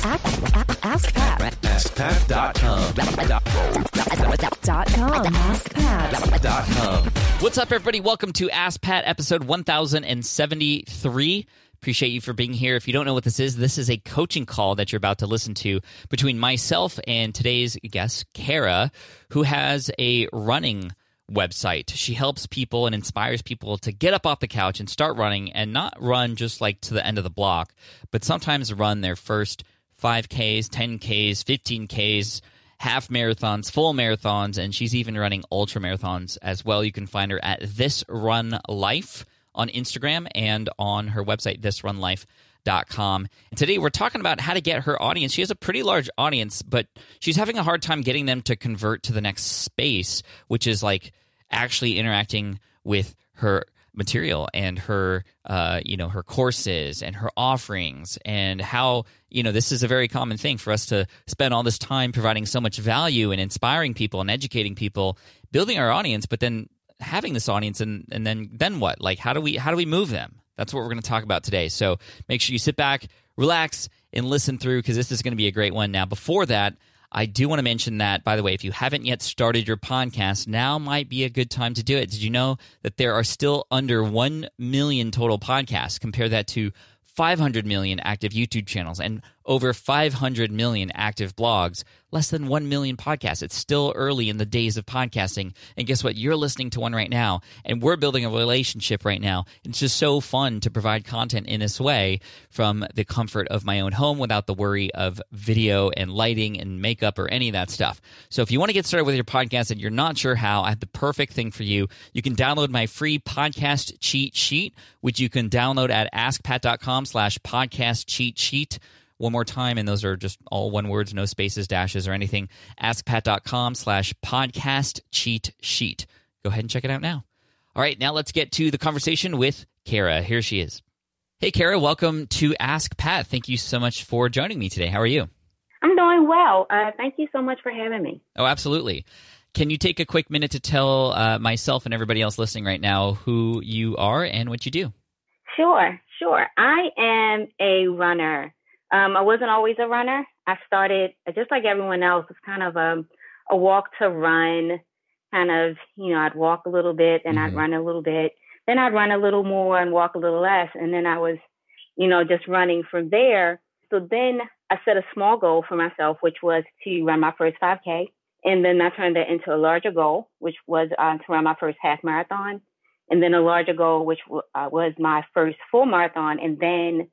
Ask, ask, Pat. AskPat.com. Dot com. Ask Pat. Dot com. What's up, everybody? Welcome to Ask Pat, episode 1073. Appreciate you for being here. If you don't know what this is, this is a coaching call that you're about to listen to between myself and today's guest, Kara, who has a running website. She helps people and inspires people to get up off the couch and start running and not run just like to the end of the block, but sometimes run their first 5Ks, 10Ks, 15Ks, half marathons, full marathons, and she's even running ultra marathons as well. You can find her at This Run Life on Instagram and on her website, thisrunlife.com. And today we're talking about how to get her audience. She has a pretty large audience, but she's having a hard time getting them to convert to the next space, which is like actually interacting with her material and her uh, you know her courses and her offerings and how you know this is a very common thing for us to spend all this time providing so much value and inspiring people and educating people building our audience but then having this audience and and then then what? Like how do we how do we move them? That's what we're going to talk about today. So make sure you sit back relax and listen through because this is going to be a great one. Now before that I do want to mention that, by the way, if you haven't yet started your podcast, now might be a good time to do it. Did you know that there are still under 1 million total podcasts? Compare that to 500 million active YouTube channels and over 500 million active blogs, less than 1 million podcasts. It's still early in the days of podcasting. And guess what? You're listening to one right now, and we're building a relationship right now. It's just so fun to provide content in this way from the comfort of my own home without the worry of video and lighting and makeup or any of that stuff. So if you want to get started with your podcast and you're not sure how, I have the perfect thing for you. You can download my free podcast cheat sheet, which you can download at askpat.com slash podcast cheat sheet one more time, and those are just all one words, no spaces, dashes, or anything. AskPat.com slash podcast cheat sheet. Go ahead and check it out now. All right, now let's get to the conversation with Kara. Here she is. Hey, Kara, welcome to Ask Pat. Thank you so much for joining me today. How are you? I'm doing well. Uh, thank you so much for having me. Oh, absolutely. Can you take a quick minute to tell uh, myself and everybody else listening right now who you are and what you do? Sure, sure. I am a runner. Um, I wasn't always a runner. I started just like everyone else. It's kind of a a walk to run, kind of you know I'd walk a little bit and I'd Mhm. run a little bit, then I'd run a little more and walk a little less, and then I was you know just running from there. So then I set a small goal for myself, which was to run my first 5K, and then I turned that into a larger goal, which was uh, to run my first half marathon, and then a larger goal, which w- uh, was my first full marathon, and then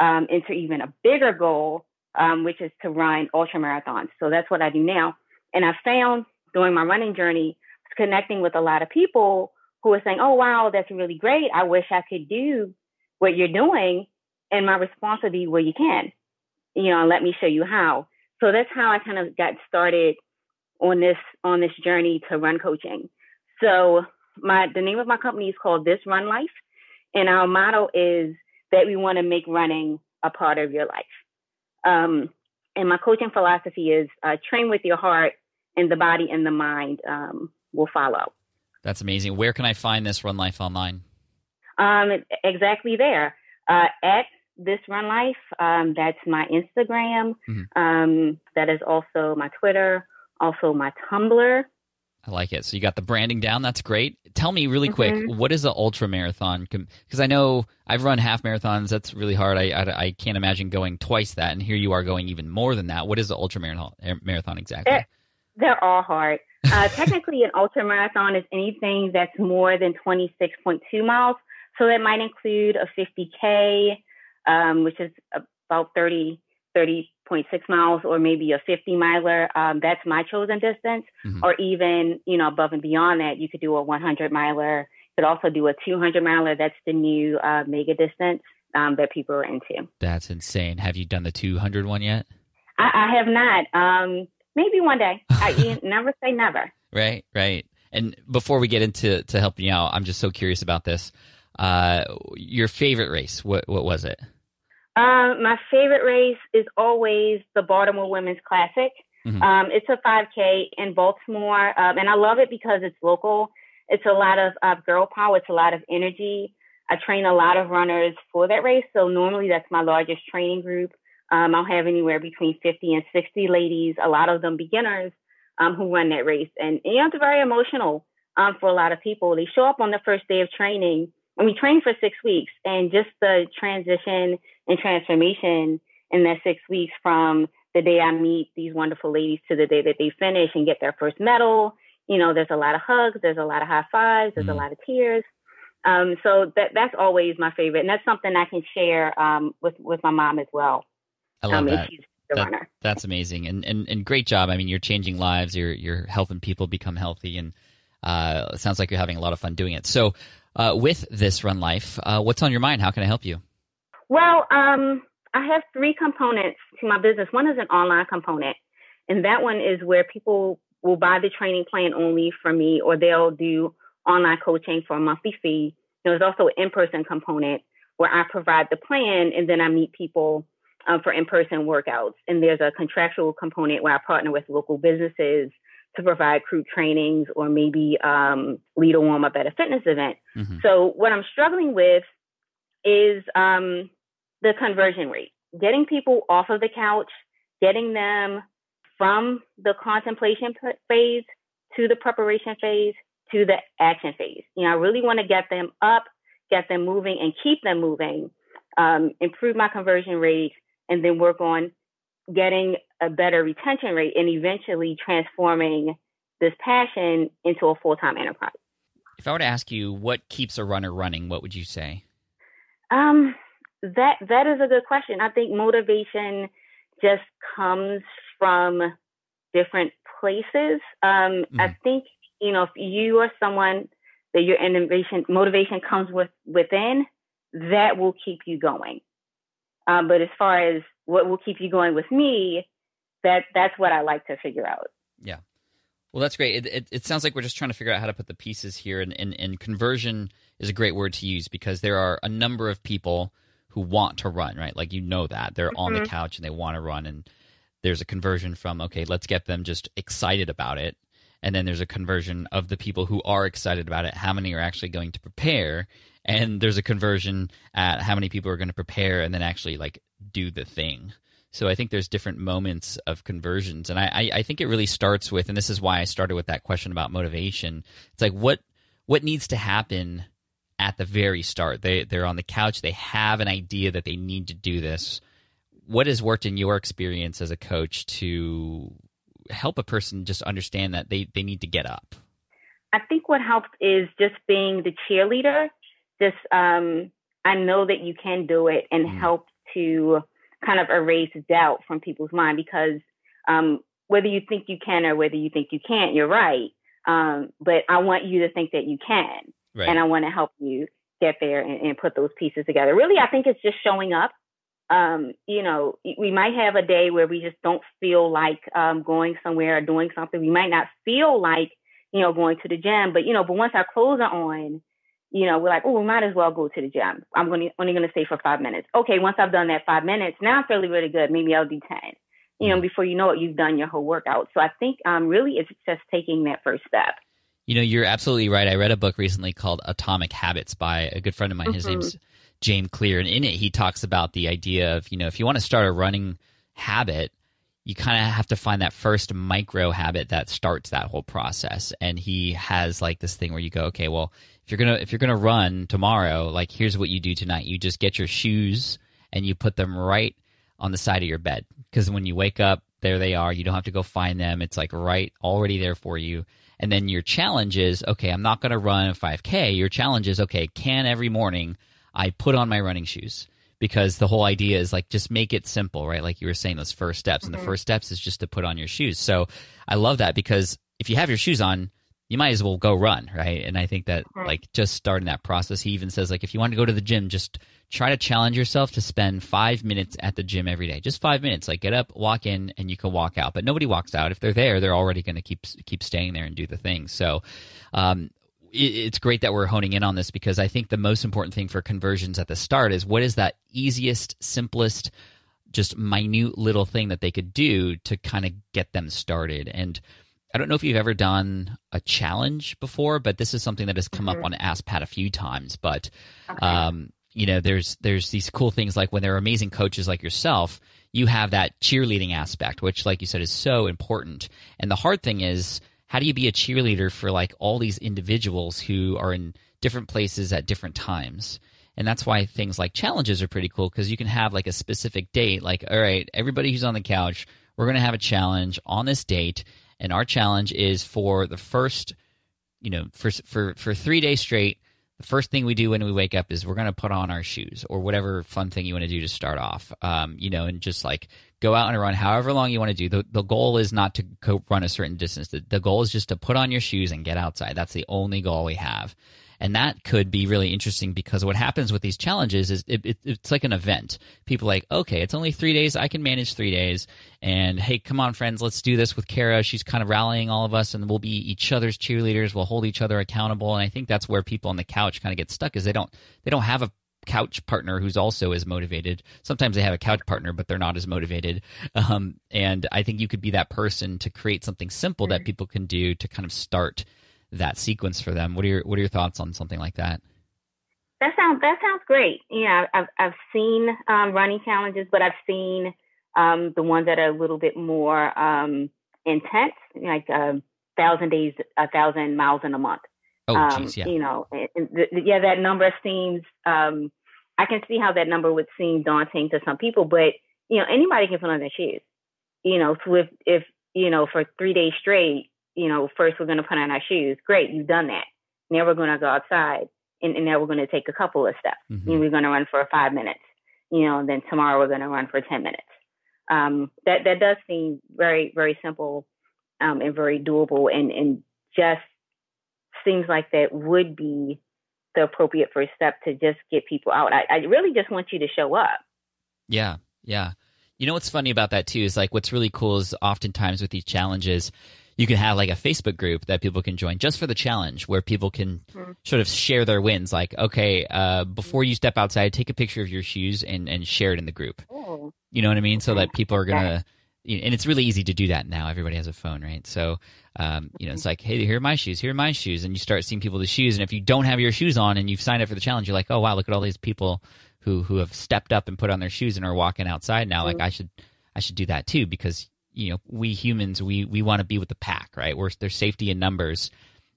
um, into even a bigger goal, um, which is to run ultra marathons. So that's what I do now. And I found during my running journey, connecting with a lot of people who are saying, "Oh, wow, that's really great. I wish I could do what you're doing." And my response would be, "Well, you can, you know, let me show you how." So that's how I kind of got started on this on this journey to run coaching. So my the name of my company is called This Run Life, and our motto is that we want to make running a part of your life. Um, and my coaching philosophy is uh, train with your heart, and the body and the mind um, will follow. That's amazing. Where can I find this Run Life online? Um, exactly there uh, at this run life. Um, that's my Instagram. Mhm. Um, that is also my Twitter, also my Tumblr. I like it. So you got the branding down. That's great. Tell me really quick, Mhm. what is an ultra marathon? Because I know I've run half marathons. That's really hard. I, I I can't imagine going twice that, and here you are going even more than that. What is an ultra marathon? Marathon exactly? Eh. They're all hard. Uh, technically, an ultra marathon is anything that's more than 26.2 miles. So that might include a 50K, um, which is about 30, 30.6 miles, or maybe a 50 miler. Um, that's my chosen distance. Mhm. Or even, you know, above and beyond that, you could do a 100 miler. You could also do a 200 miler. That's the new uh, mega distance um, that people are into. That's insane. Have you done the 200 one yet? I, I have not. Um, maybe one day. I, never say never. Right, right. And before we get into to helping you out, I'm just so curious about this. Uh, your favorite race? What what was it? Um, my favorite race is always the Baltimore Women's Classic. Mhm. Um, it's a 5K in Baltimore, um, and I love it because it's local. It's a lot of uh, girl power. It's a lot of energy. I train a lot of runners for that race, so normally that's my largest training group. Um, I'll have anywhere between 50 and 60 ladies, a lot of them beginners, um, who run that race. And, and you know, it's very emotional um, for a lot of people. They show up on the first day of training, and we train for six weeks, and just the transition and transformation in that six weeks from the day I meet these wonderful ladies to the day that they finish and get their first medal. You know, there's a lot of hugs, there's a lot of high fives, there's mm. a lot of tears. Um, so that that's always my favorite, and that's something I can share um, with with my mom as well. I love um, that. That, that's amazing, and, and and great job. I mean, you're changing lives. You're you're helping people become healthy, and uh, it sounds like you're having a lot of fun doing it. So, uh, with this Run Life, uh, what's on your mind? How can I help you? Well, um, I have three components to my business. One is an online component, and that one is where people will buy the training plan only from me, or they'll do online coaching for a monthly fee. There's also an in-person component where I provide the plan, and then I meet people um, for in-person workouts. And there's a contractual component where I partner with local businesses to provide crew trainings or maybe um, lead a warm up at a fitness event. Mm-hmm. So what I'm struggling with is um, the conversion rate, getting people off of the couch, getting them from the contemplation phase to the preparation phase to the action phase. You know, I really want to get them up, get them moving, and keep them moving, um, improve my conversion rate, and then work on getting a better retention rate and eventually transforming this passion into a full time enterprise. If I were to ask you what keeps a runner running, what would you say? Um, that that is a good question. I think motivation just comes from different places. Um, mm-hmm. I think you know if you are someone that your innovation motivation comes with within, that will keep you going. Um, but as far as what will keep you going with me, that that's what I like to figure out. Yeah. Well, that's great. It, it, it, sounds like we're just trying to figure out how to put the pieces here, and, and, and conversion is a great word to use because there are a number of people who want to run, right? Like you know that they're mm-hmm. on the mm-hmm. couch and they want to run, and there's a conversion from okay, let's get them just excited about it, and then there's a conversion of the people who are excited about it. How many are actually going to prepare? And there's a conversion at how many people are going to prepare and then actually like do the thing. So I think there's different moments of conversions, and I, I, I think it really starts with, and this is why I started with that question about motivation. It's like what what needs to happen at the very start. They they're on the couch. They have an idea that they need to do this. What has worked in your experience as a coach to help a person just understand that they, they need to get up? I think what helps is just being the cheerleader. Just um, I know that you can do it, and mm. help to kind of erase doubt from people's mind because um, whether you think you can or whether you think you can't, you're right. Um, but I want you to think that you can, right. and I want to help you get there and, and, put those pieces together. Really, I think it's just showing up. Um, you know, we might have a day where we just don't feel like um, going somewhere or doing something. We might not feel like, you know, going to the gym, but you know, but once our clothes are on, you know, we're like, oh, we might as well go to the gym. I'm going only going to stay for five minutes. Okay, once I've done that five minutes, now I'm feeling really good. Maybe I'll do 10. You know, mm. before you know it, you've done your whole workout. So I think um, really it's just taking that first step. You know, you're absolutely right. I read a book recently called Atomic Habits by a good friend of mine. His mm-hmm. name's James Clear. And in it, he talks about the idea of, you know, if you want to start a running habit, you kind of have to find that first micro habit that starts that whole process. And he has like this thing where you go, okay, well, if you're gonna if you're gonna run tomorrow, like here's what you do tonight. You just get your shoes and you put them right on the side of your bed because when you wake up, there they are. You don't have to go find them. It's like right already there for you. And then your challenge is okay. I'm not gonna run a 5K. Your challenge is okay. Can every morning I put on my running shoes? because the whole idea is like just make it simple, right? Like you were saying, those first steps, mm-hmm. and the mm-hmm. first steps is just to put on your shoes. So I love that because if you have your shoes on, you might as well go run, right? And I think that mm-hmm. like just starting that process, he even says like if you want to go to the gym, just try to challenge yourself to spend five minutes at the gym every day. Just five minutes. Like get up, walk in, and you can walk out. But nobody walks out. If they're there, they're already going to keep keep staying there and do the thing. So um, it's great that we're honing in on this because I think the most important thing for conversions at the start is what is that easiest, simplest, just minute little thing that they could do to kind of get them started. And I don't know if you've ever done a challenge before, but this is something that has come mm-hmm. up on Ask Pat a few times. But okay. um, you know, there's there's these cool things like when there are amazing coaches like yourself, you have that cheerleading aspect, which, like you said, is so important. And the hard thing is, how do you be a cheerleader for like all these individuals who are in different places at different times? And that's why things like challenges are pretty cool because you can have like a specific date, like, all right, everybody who's on the couch, we're going to have a challenge on this date. And our challenge is for the first, you know, for, for, for three days straight, the first thing we do when we wake up is we're going to put on our shoes or whatever fun thing you want to do to start off, um, you know, and just like go out and run however long you want to do. The, the goal is not to go run a certain distance. The, the goal is just to put on your shoes and get outside. That's the only goal we have. And that could be really interesting because what happens with these challenges is it, it, it's like an event. People like, okay, it's only three days. I can manage three days. And hey, come on, friends, let's do this with Kara. She's kind of rallying all of us, and we'll be each other's cheerleaders. We'll hold each other accountable. And I think that's where people on the couch kind of get stuck is they don't they don't have a couch partner who's also as motivated. Sometimes they have a couch partner, but they're not as motivated. Um, and I think you could be that person to create something simple that people can do to kind of start that sequence for them. What are your What are your thoughts on something like that? That sounds that sounds great. Yeah, I've I've seen um, running challenges, but I've seen um, the ones that are a little bit more um, intense, like a um, thousand days, a thousand miles in a month. Oh, um, geez, yeah. You know, and the, yeah, that number seems. Um, I can see how that number would seem daunting to some people, but you know, anybody can put on their shoes. You know, so if if you know for three days straight, you know, first we're going to put on our shoes. Great, you've done that. Now we're going to go outside, and, and now we're going to take a couple of steps. Mhm. You know, we're going to run for five minutes. You know, and then tomorrow we're going to run for ten minutes. Um, that that does seem very very simple um, and very doable, and and just seems like that would be the appropriate first step to just get people out. I, I really just want you to show up. Yeah, yeah. You know what's funny about that too is like what's really cool is oftentimes with these challenges, you can have like a Facebook group that people can join just for the challenge, where people can Mhm. sort of share their wins. Like, okay, uh, before you step outside, take a picture of your shoes and and share it in the group. Oh, You know what I mean? So that people are gonna, you and it's really easy to do that now. Everybody has a phone, right? So, um, you know, it's like, hey, here are my shoes. Here are my shoes, and you start seeing people the shoes. And if you don't have your shoes on and you've signed up for the challenge, you're like, oh wow, look at all these people who who have stepped up and put on their shoes and are walking outside now. Like I should I should do that too because you know we humans we we want to be with the pack, right? We're there's safety in numbers,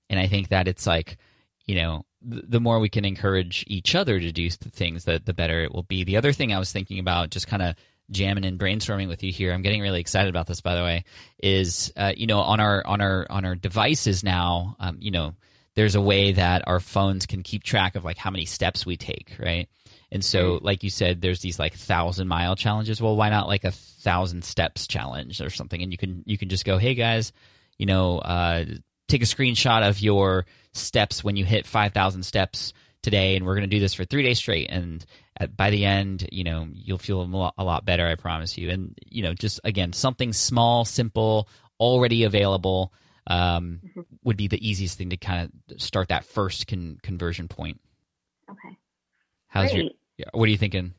and I think that it's like you know the, more we can encourage each other to do things, the the better it will be. The other thing I was thinking about, just kind of jamming and brainstorming with you here, I'm getting really excited about this. By the way, is uh, you know on our on our on our devices now, um, you know. There's a way that our phones can keep track of like how many steps we take, right? And so, like you said, there's these like thousand mile challenges. Well, why not like a thousand steps challenge or something? And you can you can just go, hey guys, you know, uh, take a screenshot of your steps when you hit five thousand steps today, and we're going to do this for three days straight. And at, by the end, you know, you'll feel a lot, a lot better. I promise you. And you know, just again, something small, simple, already available. Um, would be the easiest thing to kind of start that first con- conversion point. okay. How's your? Yeah, what are you thinking?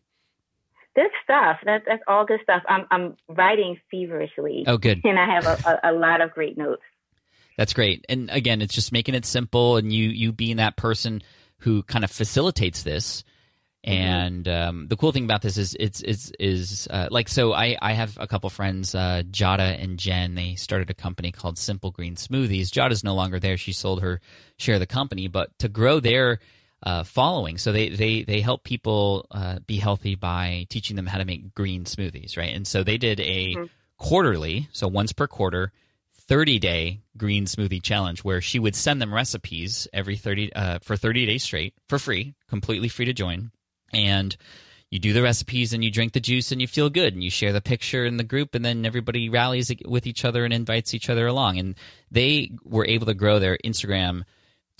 Good stuff. That's that's all good stuff. I'm I'm writing feverishly, Oh, good. and I have a, a, a lot of great notes. That's great. And again, it's just making it simple, and you you being that person who kind of facilitates this. And um, the cool thing about this is it's it's is uh, like so. I I have a couple friends, uh, Jadah and Jen. They started a company called Simple Green Smoothies. Jadah's no longer there; she sold her share of the company. But to grow their uh, following, so they they they help people uh, be healthy by teaching them how to make green smoothies, right? And so they did a quarterly, so once per quarter, 30 day green smoothie challenge where she would send them recipes every 30 uh, for 30 days straight for free completely free to join. And you do the recipes and you drink the juice and you feel good and you share the picture in the group and then everybody rallies with each other and invites each other along. And they were able to grow their instagram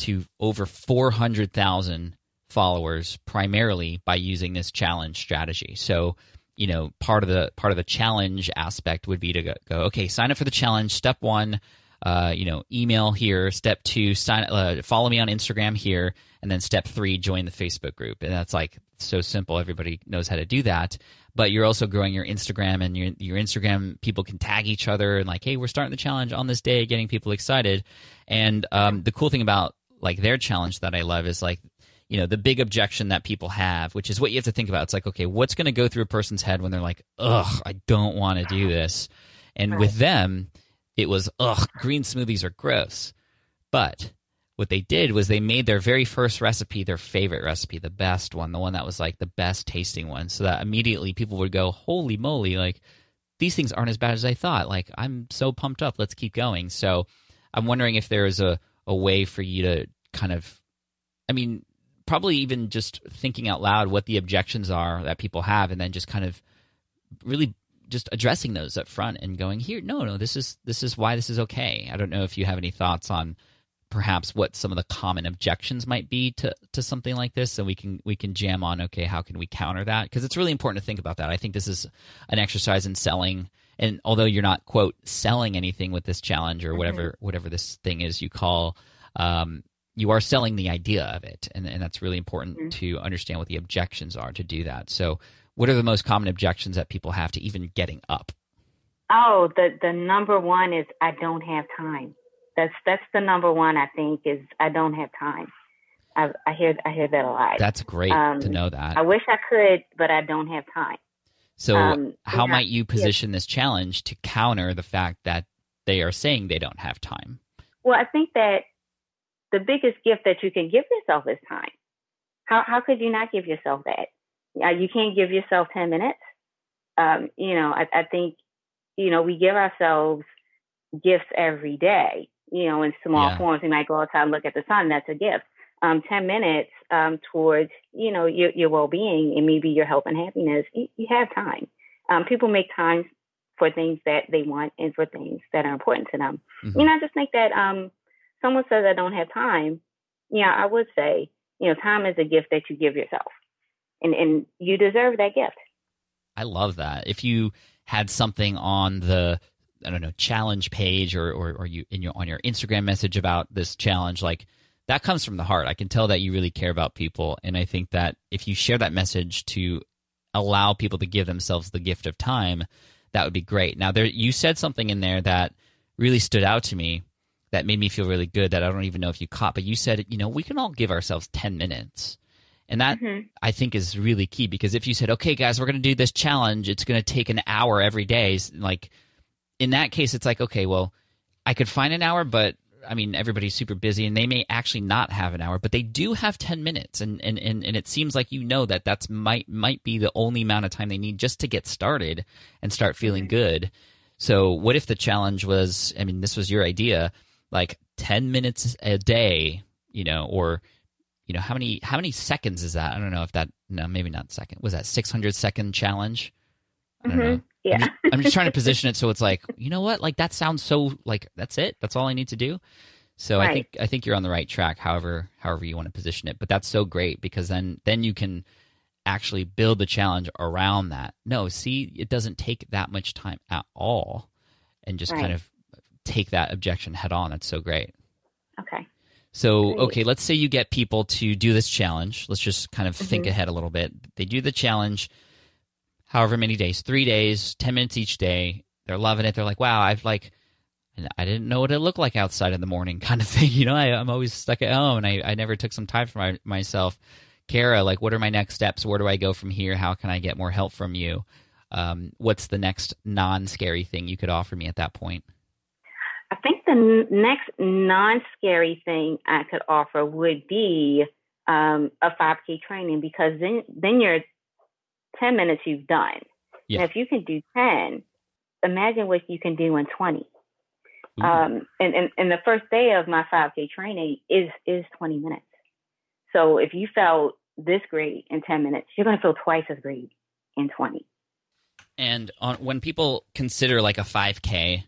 to over 400,000 followers primarily by using this challenge strategy. So, you know, part of the part of the challenge aspect would be to go, go okay, sign up for the challenge. Step one, uh, you know, email here. Step two, sign, uh, follow me on Instagram here, and then step three, join the Facebook group. And that's like so simple. Everybody knows how to do that. But you're also growing your Instagram, and your your Instagram people can tag each other and like, hey, we're starting the challenge on this day, getting people excited. And um, the cool thing about like their challenge that I love is like you know the big objection that people have, which is what you have to think about. It's like, okay, what's going to go through a person's head when they're like, ugh, I don't want to do this, and with them, it was, ugh, green smoothies are gross, but what they did was they made their very first recipe their favorite recipe, the best one, the one that was like the best tasting one, so that immediately people would go, "Holy moly!" Like these things aren't as bad as I thought. Like I'm so pumped up. Let's keep going. So I'm wondering if there is a a way for you to kind of, I mean, probably even just thinking out loud what the objections are that people have, and then just kind of really just addressing those up front and going here no no this is this is why this is okay. I don't know if you have any thoughts on perhaps what some of the common objections might be to to something like this and we can we can jam on okay how can we counter that? Because it's really important to think about that. I think this is an exercise in selling and although you're not quote selling anything with this challenge or whatever mm-hmm. whatever this thing is you call um, you are selling the idea of it and, and that's really important mm-hmm. to understand what the objections are to do that so what are the most common objections that people have to even getting up oh the the number one is i don't have time that's that's the number one. I think is I don't have time. I, I hear I hear that a lot. That's great um, to know that. I wish I could, but I don't have time. So, um, how might you position this challenge to counter the fact that they are saying they don't have time? Well, I think that the biggest gift that you can give yourself is time. How how could you not give yourself that? Uh, you can't give yourself ten minutes. Um, you know, I, I think you know we give ourselves gifts every day you know, in small yeah. forms. We might go outside and look at the sun. That's a gift. Um, 10 minutes um, towards, you know, your, your well-being and maybe your health and happiness, you, you have time. Um, people make time for things that they want and for things that are important to them. Mm-hmm. You know, I just think that um, someone says I don't have time. Yeah, I would say, you know, time is a gift that you give yourself, and and you deserve that gift. I love that. If you had something on the I don't know challenge page or or, or you in your on your Instagram message about this challenge like that comes from the heart. I can tell that you really care about people and I think that if you share that message to allow people to give themselves the gift of time, that would be great. Now there you said something in there that really stood out to me that made me feel really good that I don't even know if you caught, but you said, you know, we can all give ourselves 10 minutes. And that mm-hmm. I think is really key because if you said, okay, guys, we're going to do this challenge, it's going to take an hour every day, like in that case, it's like, okay, well, I could find an hour, but I mean, everybody's super busy and they may actually not have an hour, but they do have 10 minutes. And, and, and, and it seems like you know that that's might, might be the only amount of time they need just to get started and start feeling good. So what if the challenge was, I mean, this was your idea, like 10 minutes a day, you know, or, you know, how many, how many seconds is that? I don't know if that, no, maybe not second. Was that 600 second challenge? I don't mm-hmm. know. Yeah. I'm just, I'm just, trying to position it so it's like, you know what? Like that sounds so like that's it. That's all I need to do. So right. I think I think you're on the right track. However, however you want to position it, but that's so great because then then you can actually build the challenge around that. No, see, it doesn't take that much time at all, and just right. kind of take that objection head on. That's so great. Okay. So, great. okay, let's say you get people to do this challenge. Let's just kind of mm-hmm. think ahead a little bit. They do the challenge however many days, three days, 10 minutes each day. They're loving it. They're like, wow, I've like, I didn't know what it looked like outside in the morning kind of thing. You know, I, am always stuck at home and I, I never took some time for my, myself. Kara, like, what are my next steps? Where do I go from here? How can I get more help from you? Um, what's the next non scary thing you could offer me at that point? I think the next non scary thing I could offer would be um, a 5K training because then, then you're 10 minutes you've done. Yeah. Now, if you can do 10, imagine what you can do in 20. Um, and, and, and the first day of my 5K training is, is 20 minutes. So if you felt this great in 10 minutes, you're going to feel twice as great in 20. And on, when people consider like a 5K,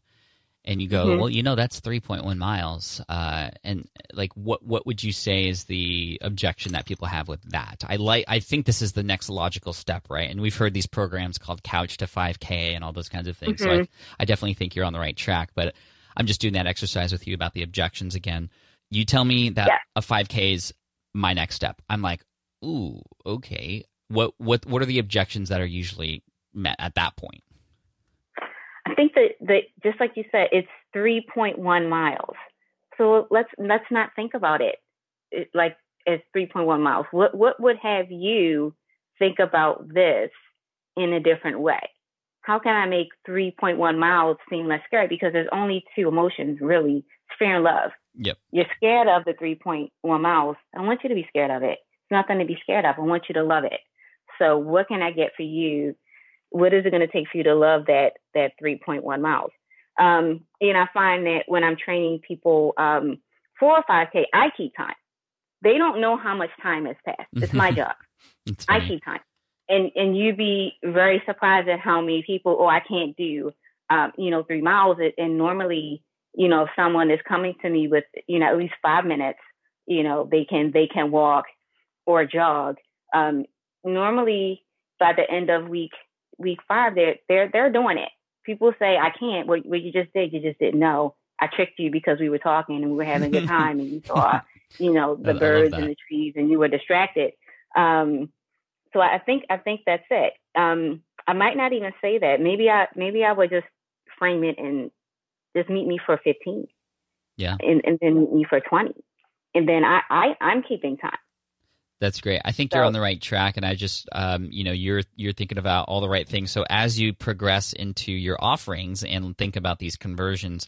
and you go, mm-hmm. well, you know, that's 3.1 miles. Uh, and like, what, what would you say is the objection that people have with that? I like, I think this is the next logical step, right? And we've heard these programs called Couch to 5K and all those kinds of things. Mm-hmm. So I, mm-hmm. I definitely think you're on the right track, but I'm just doing that exercise with you about the objections again. You tell me that yeah. a 5K is my next step. I'm like, ooh, okay. What, what, what are the objections that are usually met at that point? I think that, that just like you said, it's 3.1 miles. So let's let's not think about it. it. Like as 3.1 miles. What what would have you think about this in a different way? How can I make 3.1 miles seem less scary? Because there's only two emotions really: fear and love. Yep. You're scared of the 3.1 miles. I want you to be scared of it. It's nothing to be scared of. I want you to love it. So what can I get for you? What is it going to take for you to love that that 3.1 miles? Um, and I find that when I'm training people um, for a 5K, I keep time. They don't know how much time has passed. It's my job. It's I keep time. And and you'd be very surprised at how many people, oh, I can't do, um, you know, three miles. And normally, you know, if someone is coming to me with, you know, at least five minutes, you know, they can they can walk or jog. Um, normally, by the end of week week five, they're they're they're doing it. People say I can't. What what you just did, you just didn't know. I tricked you because we were talking and we were having a good time, and you saw, you know, I- I the birds that. and the trees, and you were distracted. Um, so I think I think that's it. Um, I might not even say that. Maybe I maybe I would just frame it and just meet me for fifteen. Yeah. And and then meet me for twenty. And then I, I I'm keeping time. That's great. I think you're on the right track, and I just, um, you know, you're you're thinking about all the right things. So as you progress into your offerings and think about these conversions,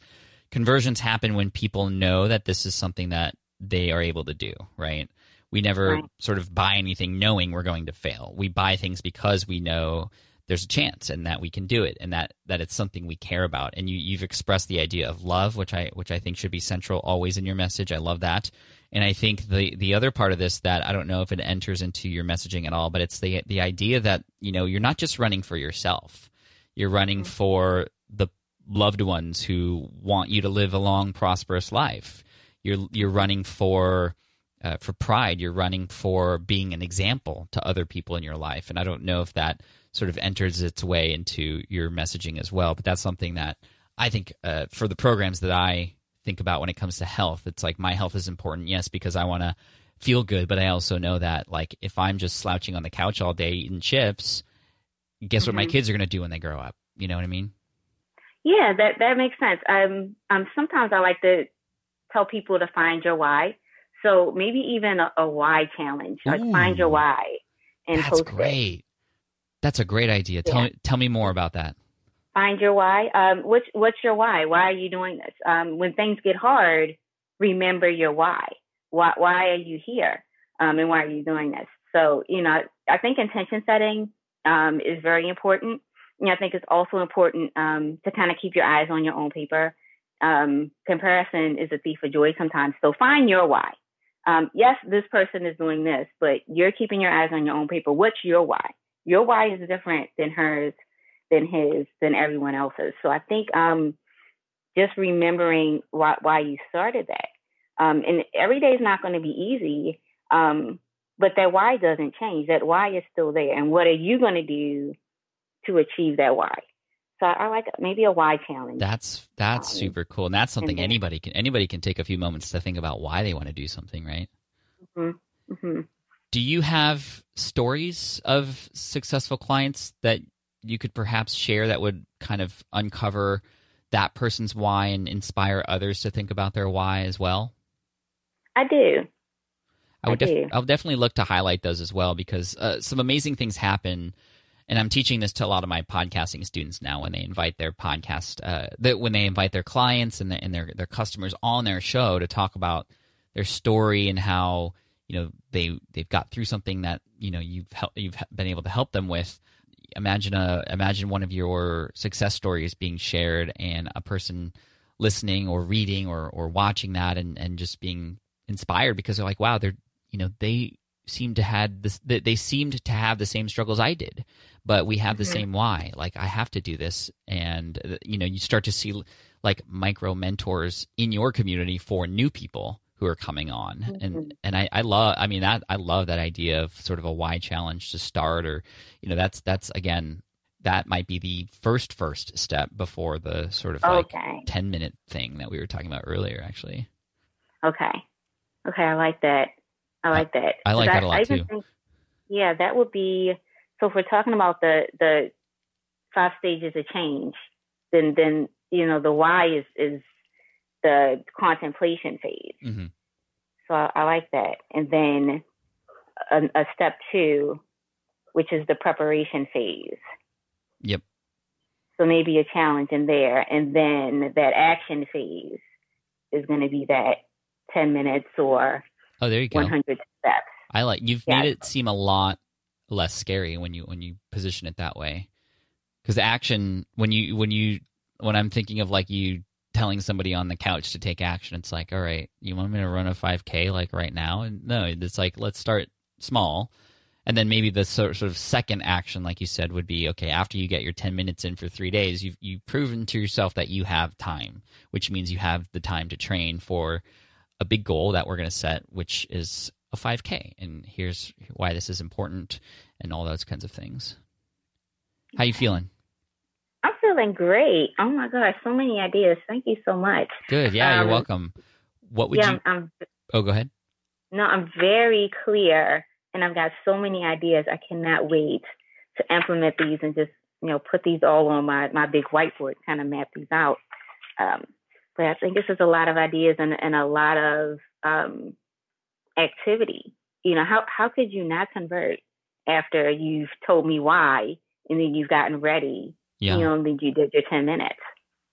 conversions happen when people know that this is something that they are able to do. Right? We never Right. sort of buy anything knowing we're going to fail. We buy things because we know there's a chance and that we can do it and that that it's something we care about and you you've expressed the idea of love which I which I think should be central always in your message I love that and I think the the other part of this that I don't know if it enters into your messaging at all but it's the the idea that you know you're not just running for yourself you're running for the loved ones who want you to live a long prosperous life you're you're running for uh, for pride. You're running for being an example to other people in your life, and I don't know if that sort of enters its way into your messaging as well. But that's something that I think uh, for the programs that I think about when it comes to health, it's like my health is important, yes, because I want to feel good, but I also know that like if I'm just slouching on the couch all day eating chips, guess what my Mhm. kids are going to do when they grow up? You know what I mean? Yeah, that that makes sense. Um, um, sometimes I like to tell people to find your why. So maybe even a, a why challenge, like find your why and That's post it. great. That's a great idea. Tell Yeah. me tell me more about that. Find your why. Um, what's what's your why? Why are you doing this? Um, when things get hard, remember your why. Why why are you here? Um, and why are you doing this? So you know, I think intention setting um, is very important. Know, I think it's also important um, to kind of keep your eyes on your own paper. Um, comparison is a thief of joy sometimes. So find your why. Yes, this person is doing this, but you're keeping your eyes on your own paper. What's your why? Your why is different than hers, than his, than everyone else's. So I think um, just remembering why, why you started that. Um, and every day is not going to be easy, um, but that why doesn't change. That why is still there. And what are you going to do to achieve that why? So I, I like maybe a why challenge. That's that's Um, super cool, and that's something then- anybody can anybody can take a few moments to think about why they want to do something, right? hmm Do you have stories of successful clients that you could perhaps share that would kind of uncover that person's why and inspire others to think about their why as well? I do. I would I def-. I'll definitely look to highlight those as well because uh, some amazing things happen. And I'm teaching this to a lot of my podcasting students now when they invite their podcast, uh, that when they invite their clients and, the, and their their customers on their show to talk about their story and how you know they they've got through something that you know you've hel- you've been able to help them with. Imagine a imagine one of your success stories being shared and a person listening or reading or or watching that and and just being inspired because they're like, wow, they're you know they seem to had this they seemed to have the same struggles I did, but we have the Mhm. same why. Like I have to do this, and uh, you know you start to see like micro mentors in your community for new people who are coming on and Mhm. and I, I love i mean that i love that idea of sort of a why challenge to start or you know that's that's again that might be the first first step before the sort of like Okay. 10 minute thing that we were talking about earlier actually Okay. Okay, I like that. I like that. I like 'Cause that a lot, even too. Think, yeah, that would be. So if we're talking about the the five stages of change, then then you know the why is is the contemplation phase. hmm So I, I like that. And then a, a step two, which is the preparation phase. Yep. So maybe a challenge in there. And then that action phase is going to be that 10 minutes or Oh, there you go. 100 steps. I like you've Yeah. made it seem a lot less scary when you when you position it that way. Because action when you when you when I'm thinking of like you telling somebody on the couch to take action, it's like, all right, you want me to run a 5K like right now? And no, it's like let's start small, and then maybe the sort sort of second action, like you said, would be okay after you get your 10 minutes in for three days. You've you've proven to yourself that you have time, which means you have the time to train for a big goal that we're going to set, which is a 5K. And here's why this is important and all those kinds of things. How you feeling? Feeling great. Oh my gosh, so many ideas. Thank you so much. Good. Yeah, you're Um, welcome. What would yeah, you? I'm, I'm Oh, go ahead. no, I'm very clear, and I've got so many ideas. I cannot wait to implement these and just you know put these all on my my big whiteboard, kind of map these out. Um, but I think this is a lot of ideas and, and a lot of um, activity. You know, how how could you not convert after you've told me why, and then you've gotten ready, Yeah. you only and then you did your ten minutes.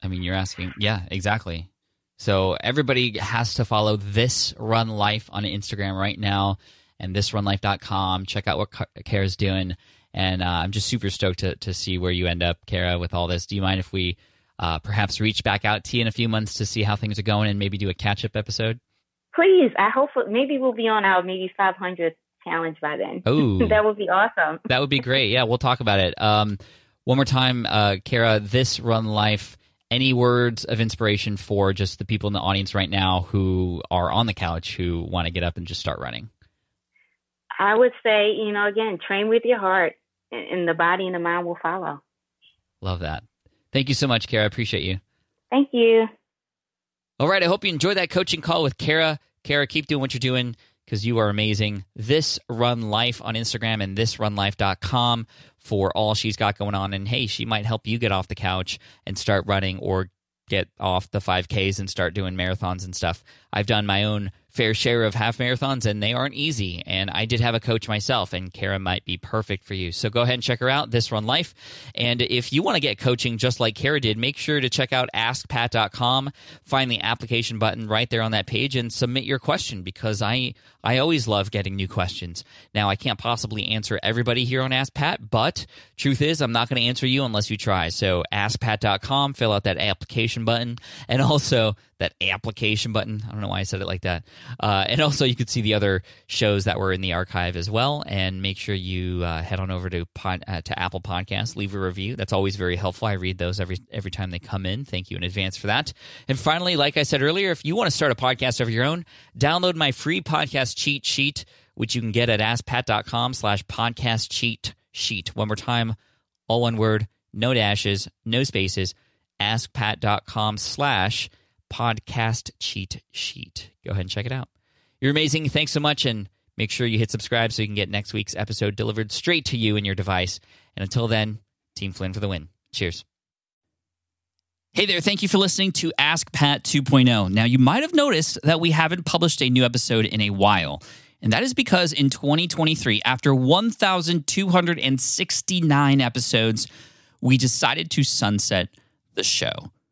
I mean, you're asking. Yeah, exactly. So everybody has to follow this Run Life on Instagram right now and thisrunlife.com. Check out what Kara's doing. And uh, I'm just super stoked to, to see where you end up, Kara, with all this. Do you mind if we uh, perhaps reach back out to you in a few months to see how things are going and maybe do a catch up episode? Please, I hope maybe we'll be on our maybe 500th challenge by then. Oh, that would be awesome. That would be great. Yeah, we'll talk about it. Um, one more time, uh, Kara, this Run Life, any words of inspiration for just the people in the audience right now who are on the couch who want to get up and just start running? I would say, you know, again, train with your heart, and and the body and the mind will follow. Love that. Thank you so much, Kara. I appreciate you. Thank you. All right. I hope you enjoyed that coaching call with Kara. Kara, keep doing what you're doing because you are amazing. This Run Life on Instagram and thisrunlife.com for all she's got going on. And hey, she might help you get off the couch and start running or get off the 5Ks and start doing marathons and stuff. I've done my own fair share of half marathons and they aren't easy. And I did have a coach myself, and Kara might be perfect for you. So go ahead and check her out, This Run Life. And if you want to get coaching just like Kara did, make sure to check out askpat.com. Find the application button right there on that page and submit your question because I I always love getting new questions. Now I can't possibly answer everybody here on Ask Pat, but truth is I'm not going to answer you unless you try. So askpat.com, fill out that application button, and also that application button. I don't know why I said it like that. Uh, and also, you could see the other shows that were in the archive as well. And make sure you uh, head on over to pod, uh, to Apple Podcasts, leave a review. That's always very helpful. I read those every every time they come in. Thank you in advance for that. And finally, like I said earlier, if you want to start a podcast of your own, download my free podcast cheat sheet, which you can get at askpat.com slash podcast cheat sheet. One more time, all one word, no dashes, no spaces, askpat.com slash podcast cheat sheet. Go ahead and check it out. You're amazing. Thanks so much. And make sure you hit subscribe so you can get next week's episode delivered straight to you and your device. And until then, Team Flynn for the win. Cheers. Hey there, thank you for listening to Ask Pat 2.0. Now, you might have noticed that we haven't published a new episode in a while. And that is because in 2023, after 1,269 episodes, we decided to sunset the show.